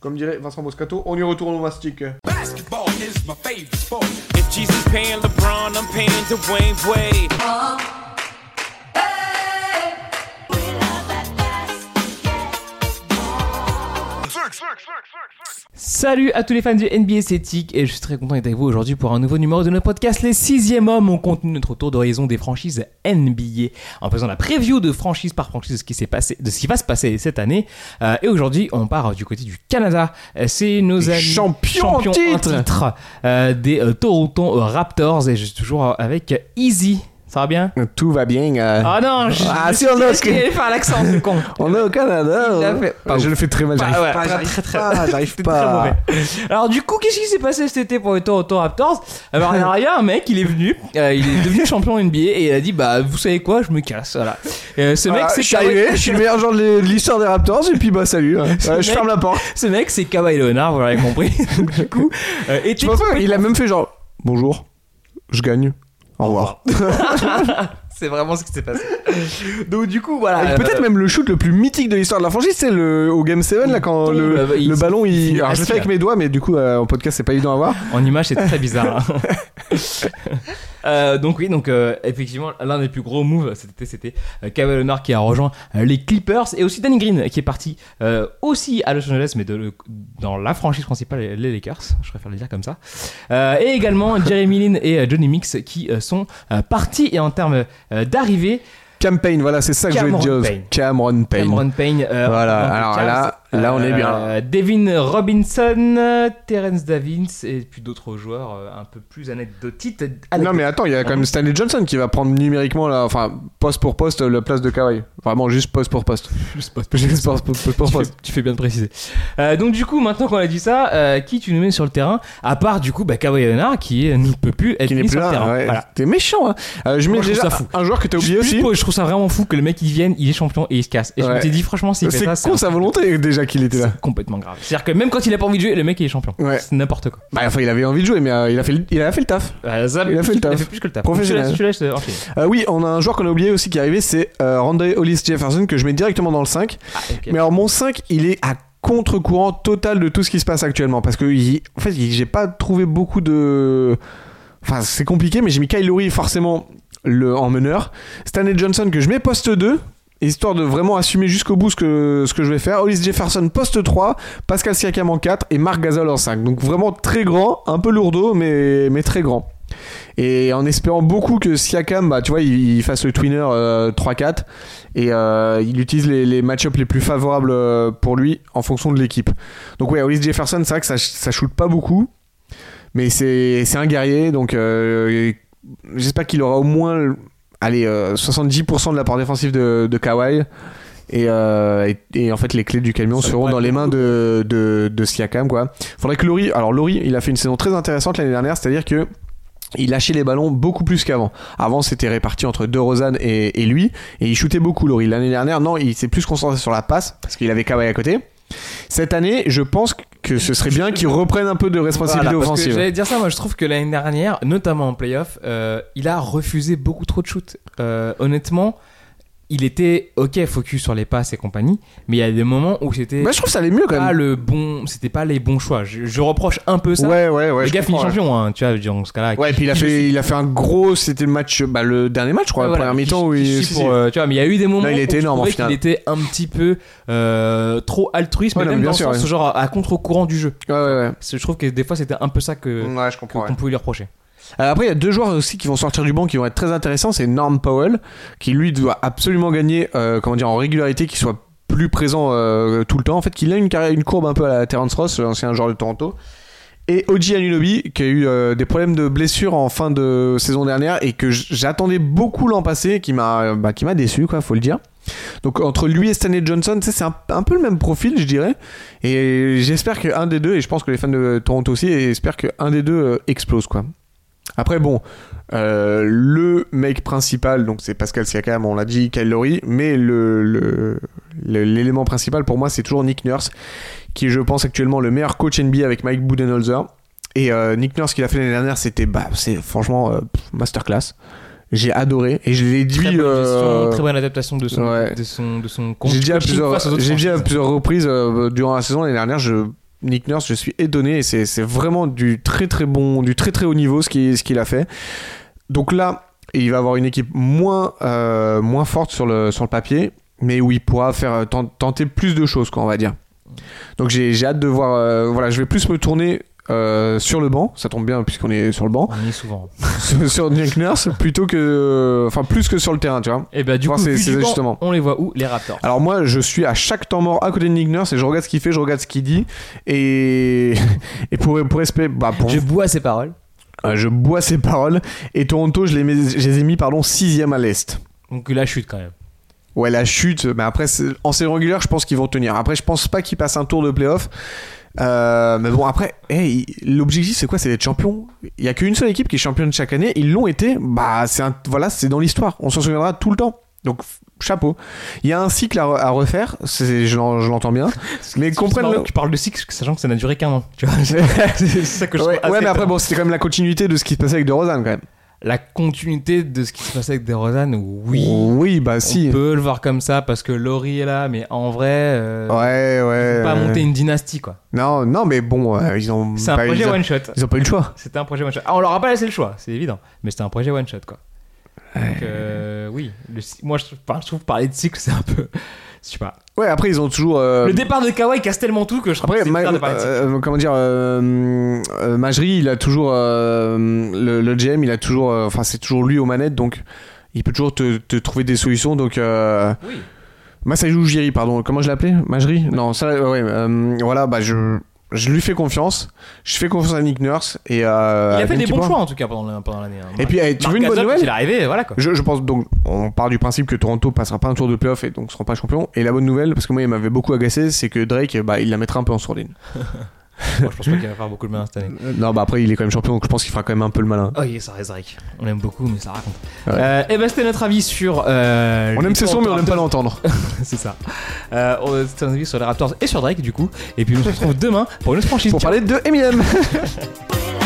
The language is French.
Comme dirait Vincent Moscato, on y retourne au mastic. Basketball is my favorite sport. If Jesus paying LeBron, I'm paying Dwayne Wade. Salut à tous les fans du NBA Cétique et je suis très content d'être avec vous aujourd'hui pour un nouveau numéro de notre podcast Les Sixième Hommes. On continue notre tour d'horizon des franchises NBA en faisant la preview de franchise par franchise de ce qui s'est passé, de ce qui va se passer cette année. Euh, et aujourd'hui, on part du côté du Canada. C'est nos amis champions en titre. euh, des euh, Toronto Raptors et je suis toujours avec Easy. Ça va bien? Tout va bien. euh, Ah non, je, Ah, je si, on a- désolé de faire l'accent, ce con. On est au Canada. Fait. Pas je ouf. le fais très mal. J'arrive Pas- ouais, pas. très, J'arrive très, très- pas. J'arrive C'était très pas. mauvais. Alors du coup, qu'est-ce qui s'est passé cet été pour les Toronto Raptors? Alors il y a- il y a un mec, il est venu, euh, il est devenu champion NBA et il a dit bah vous savez quoi, je me casse. Voilà. Euh, ce mec Ah, c'est je suis arrivé, je suis le meilleur joueur de l'histoire des Raptors et puis bah salut. hein. Ouais, je mec- ferme la porte. Ce mec c'est Kawhi Leonard, vous l'avez compris. Du coup, euh, était Tu vois pas, il a même fait genre bonjour, je gagne. Au revoir. c'est vraiment ce qui s'est passé. Donc du coup voilà. Et Peut-être euh, même le shoot le plus mythique de l'histoire de la franchise, c'est le au Game 7 là quand tombe, le, euh, il- le ballon il. il- Alors je le fais avec mes doigts, mais du coup euh, en podcast c'est pas évident à voir. En image, c'est très bizarre. hein. Euh, donc oui, donc euh, effectivement, l'un des plus gros moves cet été, c'était euh, Kawhi Leonard qui a rejoint euh, les Clippers et aussi Danny Green qui est parti aussi à Los Angeles, mais de dans la franchise principale, les Lakers. Je préfère le dire comme ça. Et également Jeremy Lin et Johnny Mix qui sont partis et en termes d'arrivée, Campaign, voilà, c'est ça que je voulais dire. Payne. Cameron Payne. Cameron Payne. euh, Voilà, alors là- là, on est bien. euh, Devin Robinson, Terence Davis et puis d'autres joueurs euh, un peu plus anecdotiques. Non mais attends, il y a quand même Stanley Johnson qui va prendre numériquement là, enfin poste pour poste la place de Kawhi. Vraiment juste poste pour poste. Juste poste pour poste. pour tu, fais, tu fais bien de préciser. Euh, donc du coup, maintenant qu'on a dit ça, euh, qui tu nous mets sur le terrain À part du coup, bah, Kawhi Leonard qui ne peut plus être Qui n'est mis plus sur le là. terrain. ouais. Voilà. T'es méchant. Hein. Euh, je mets Moi, je ça fou. un joueur que t'as oublié aussi. pour- je trouve ça vraiment fou que le mec il vienne, il est champion et il se casse. Et je me suis dit franchement, s'il fait C'est ça, con un- sa volonté déjà qu'il était là. c'est complètement grave. C'est-à-dire que même quand il a pas envie de jouer, le mec il est champion. Ouais. C'est n'importe quoi. Bah enfin il avait envie de jouer mais euh, il a fait le, il a fait le taf. Euh, ça, Il a fait le taf. plus que le taf. Professionnel. Tu tu euh, enchaîner. Euh, oui, on a un joueur qu'on a oublié aussi qui est arrivé, c'est euh, Randall Hollis Jefferson que je mets directement dans le 5. Ah, ok. Mais alors mon 5, il est à contre-courant total de tout ce qui se passe actuellement parce que il- en fait, il- j'ai pas trouvé beaucoup de enfin, c'est compliqué mais j'ai mis Kyle Lowry forcément le en meneur, Stanley Johnson que je mets poste 2 histoire de vraiment assumer jusqu'au bout ce que, je vais faire. Hollis Jefferson poste 3, Pascal Siakam en 4 et Marc Gasol en 5. Donc vraiment très grand, un peu lourdeau mais, très grand. Et en espérant beaucoup que Siakam, bah, tu vois, il, fasse le twinner euh, 3-4 et euh, il utilise les, match-ups les plus favorables euh, pour lui en fonction de l'équipe. Donc ouais, Hollis Jefferson, c'est vrai que ça, ça shoot pas beaucoup, mais c'est un guerrier, donc euh, j'espère qu'il aura au moins allez, euh, 70% de l'apport défensif de, de Kawhi. Et, euh, et, et en fait, les clés du camion Ça seront dans les mains de, de, de Siakam. Quoi. Faudrait que Laurie. Alors, Laurie, il a fait une saison très intéressante l'année dernière, c'est-à-dire que. Il lâchait les ballons beaucoup plus qu'avant. Avant, c'était réparti entre DeRozan et, et lui, et il shootait beaucoup, Laurie. L'année dernière, non, il s'est plus concentré sur la passe, parce qu'il avait Kawhi à côté. Cette année, je pense que ce serait bien qu'il reprenne un peu de responsabilité Voilà, offensive. J'allais dire ça, moi je trouve que l'année dernière, notamment en playoff, euh, il a refusé beaucoup trop de shoots. Euh, honnêtement, il était ok focus sur les passes et compagnie, mais il y a des moments où c'était Bah, je trouve que ça allait mieux quand pas même. le bon, c'était pas les bons choix. Je, je reproche un peu ça. Ouais, ouais, ouais. le gars finit champion, hein, tu vois, dans ce cas-là. Ouais, et puis il a fait, il a fait un gros, c'était le match, bah, le dernier match, je crois, Ouais, la voilà, mi-temps où il, pour, euh, tu vois, mais il y a eu des moments Là, il était énorme, en qu'il était un petit peu euh, trop altruiste, Ouais, mais non, même mais dans le sûr, sens ouais. genre à contre-courant du jeu. Ouais, ouais, ouais. Je trouve que des fois c'était un peu ça que qu'on pouvait lui reprocher. Euh, après, il y a deux joueurs aussi qui vont sortir du banc qui vont être très intéressants. C'est Norm Powell, qui lui doit absolument gagner, euh, comment dire, en régularité, qu'il soit plus présent euh, tout le temps. En fait, qu'il a une, carrière, une courbe un peu à la Terrence Ross, l'ancien joueur de Toronto. Et Oji Anunoby, qui a eu des problèmes de blessure en fin de saison dernière et que j'attendais beaucoup l'an passé, qui m'a bah, qui m'a déçu, quoi, faut le dire. Donc entre lui et Stanley Johnson, c'est un, peu le même profil, je dirais. Et j'espère qu'un des deux, et je pense que les fans de Toronto aussi, espèrent qu'un des deux explose, quoi. Après, bon, euh, le mec principal, donc c'est Pascal Siakam, on l'a dit, Kyle Lowry, mais le, l'élément principal pour moi, c'est toujours Nick Nurse, qui est, je pense, actuellement le meilleur coach NBA avec Mike Budenholzer. Et euh, Nick Nurse, qu'il a fait l'année dernière, c'était, bah, c'est franchement euh, masterclass. J'ai adoré, et je l'ai dit. Très bonne, gestion, très bonne adaptation de son, ouais. de son, de son j'ai dit à plusieurs, j'ai dit à plusieurs reprises durant la saison l'année dernière, je Nick Nurse, je suis étonné c'est vraiment du très très bon, du très très haut niveau ce qu'il ce a fait. Donc là, il va avoir une équipe moins, euh, moins forte sur le, sur le papier, mais où il pourra faire euh, tent- tenter plus de choses, quoi, on va dire. Donc j'ai j'ai hâte de voir. euh, voilà, je vais plus me tourner. Euh, sur le banc, ça tombe bien puisqu'on est sur le banc, On est souvent. sur, sur Nick Nurse plutôt que, enfin plus que sur le terrain, tu vois. Et bah, du Voir coup, ses- vu ses du banc, on les voit où Les Raptors? Alors moi, je suis à chaque temps mort à côté de Nick Nurse et je regarde ce qu'il fait, je regarde ce qu'il dit et et pour pour espérer, bah pour, Je bois ces paroles. euh, je bois ses paroles et Toronto, je les, mets- je les ai mis pardon sixième à l'est. Donc la chute quand même. Ouais, la chute, mais après en saison régulière, je pense qu'ils vont tenir. Après, je pense pas qu'ils passent un tour de playoff. Euh, mais bon, après, hey, l'objectif c'est quoi? C'est d'être champion. Il y a qu'une seule équipe qui est championne chaque année. Ils l'ont été. Bah, c'est voilà, c'est dans l'histoire. On s'en souviendra tout le temps. Donc, chapeau. Il y a un cycle à, re- à refaire. Je, l'en- je l'entends bien. Mais comprennent le. Tu parles de cycle, sachant que ça n'a duré qu'un an. Tu vois, c'est ça que je Ouais, ouais, mais après, bon, c'était quand même la continuité de ce qui se passait avec DeRozan quand même. La continuité de ce qui se passait avec DeRozan, oui. Oui, bah si. On peut le voir comme ça parce que Laurie est là, mais en vrai, euh, Ouais, ouais. faut pas monter une dynastie quoi. Non, non, mais bon, euh, ils ont. C'est un projet ils one shot. Ils ont pas eu le choix. C'était un projet one shot. Ah, on leur a pas laissé le choix, c'est évident. Mais c'était un projet one shot quoi. Donc euh, oui, le moi je enfin, je trouve parler de cycle c'est un peu, je sais pas. Ouais, après, ils ont toujours. euh, Le départ de Kawhi casse tellement tout que je Après, que c'est Ma- de euh, comment dire, euh, euh, Majri, il a toujours euh, le, le GM, il a toujours, enfin c'est toujours lui aux manettes, donc il peut toujours te, te trouver des solutions. Donc Oui. Ujiri, pardon, comment je l'appelais? Majri? Non, ça, ouais, voilà, bah je, je lui fais confiance, je fais confiance à Nick Nurse et euh, Il a fait des bons choix en tout cas pendant l'année. hein. Et puis, eh, tu Marc veux une bonne nouvelle Il est arrivé, voilà quoi. je, je pense donc, on part du principe que Toronto passera pas un tour de playoff et donc sera pas champion. Et la bonne nouvelle, parce que moi il m'avait beaucoup agacé, c'est que Drake, bah, il la mettra un peu en sourdine. Moi, je pense pas qu'il va faire beaucoup de mal cette année. Euh, Non, bah après il est quand même champion, donc je pense qu'il fera quand même un peu le malin. Oh, yes, ça reste Drake. On l'aime beaucoup, mais ça raconte. Ouais. Euh, et ben, c'était notre avis sur. euh, On aime ses sons, mais on aime pas l'entendre. C'est ça. Euh, c'était un avis sur les Raptors et sur Drake, du coup. Et puis, on se retrouve demain pour une autre franchise. Pour parler de Eminem.